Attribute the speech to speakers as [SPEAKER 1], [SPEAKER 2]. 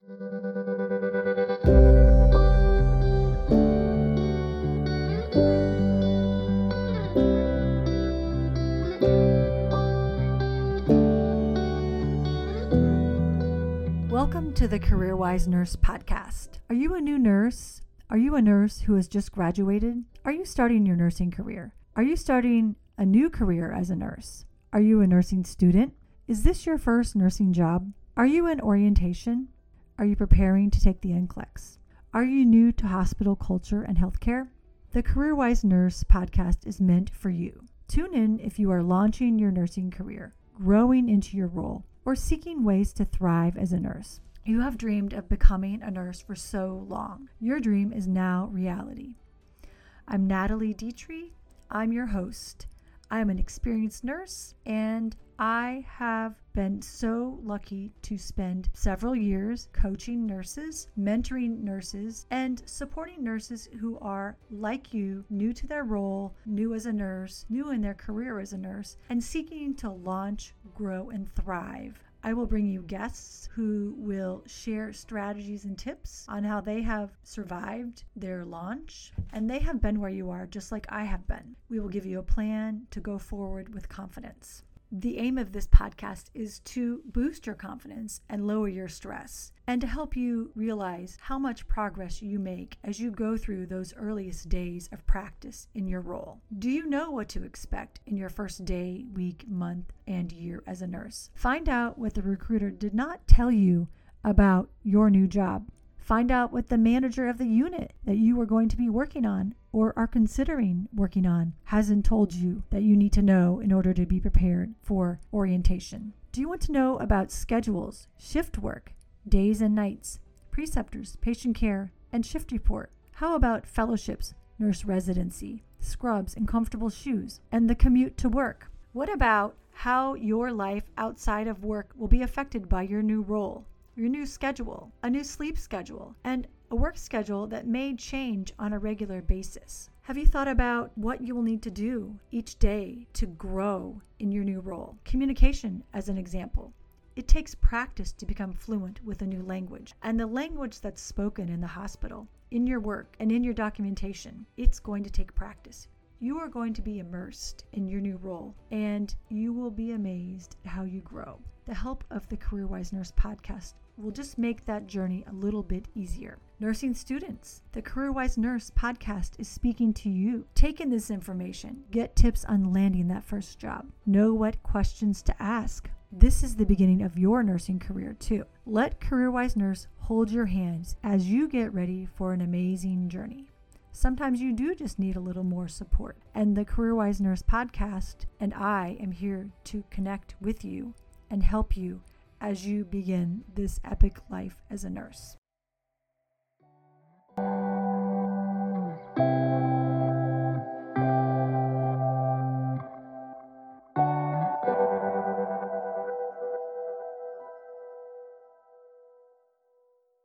[SPEAKER 1] Welcome to the CareerWise Nurse Podcast. Are you a new nurse? Are you a nurse who has just graduated? Are you starting your nursing career? Are you starting a new career as a nurse? Are you a nursing student? Is this your first nursing job? Are you in orientation? Are you preparing to take the NCLEX? Are you new to hospital culture and healthcare? The CareerWise Nurse podcast is meant for you. Tune in if you are launching your nursing career, growing into your role, or seeking ways to thrive as a nurse. You have dreamed of becoming a nurse for so long. Your dream is now reality. I'm Natalie Ditri. I'm your host. I am an experienced nurse and I have been so lucky to spend several years coaching nurses, mentoring nurses, and supporting nurses who are like you, new to their role, new as a nurse, new in their career as a nurse, and seeking to launch, grow, and thrive. I will bring you guests who will share strategies and tips on how they have survived their launch and they have been where you are just like I have been. We will give you a plan to go forward with confidence. The aim of this podcast is to boost your confidence and lower your stress, and to help you realize how much progress you make as you go through those earliest days of practice in your role. Do you know what to expect in your first day, week, month, and year as a nurse? Find out what the recruiter did not tell you about your new job. Find out what the manager of the unit that you are going to be working on or are considering working on hasn't told you that you need to know in order to be prepared for orientation. Do you want to know about schedules, shift work, days and nights, preceptors, patient care, and shift report? How about fellowships, nurse residency, scrubs, and comfortable shoes, and the commute to work? What about how your life outside of work will be affected by your new role? Your new schedule, a new sleep schedule, and a work schedule that may change on a regular basis. Have you thought about what you will need to do each day to grow in your new role? Communication, as an example. It takes practice to become fluent with a new language, and the language that's spoken in the hospital, in your work, and in your documentation, it's going to take practice. You are going to be immersed in your new role, and you will be amazed at how you grow. The help of the CareerWise Nurse podcast will just make that journey a little bit easier. Nursing students, the CareerWise Nurse podcast is speaking to you. Take in this information, get tips on landing that first job, know what questions to ask. This is the beginning of your nursing career, too. Let CareerWise Nurse hold your hands as you get ready for an amazing journey. Sometimes you do just need a little more support. And the CareerWise Nurse podcast and I am here to connect with you and help you as you begin this epic life as a nurse.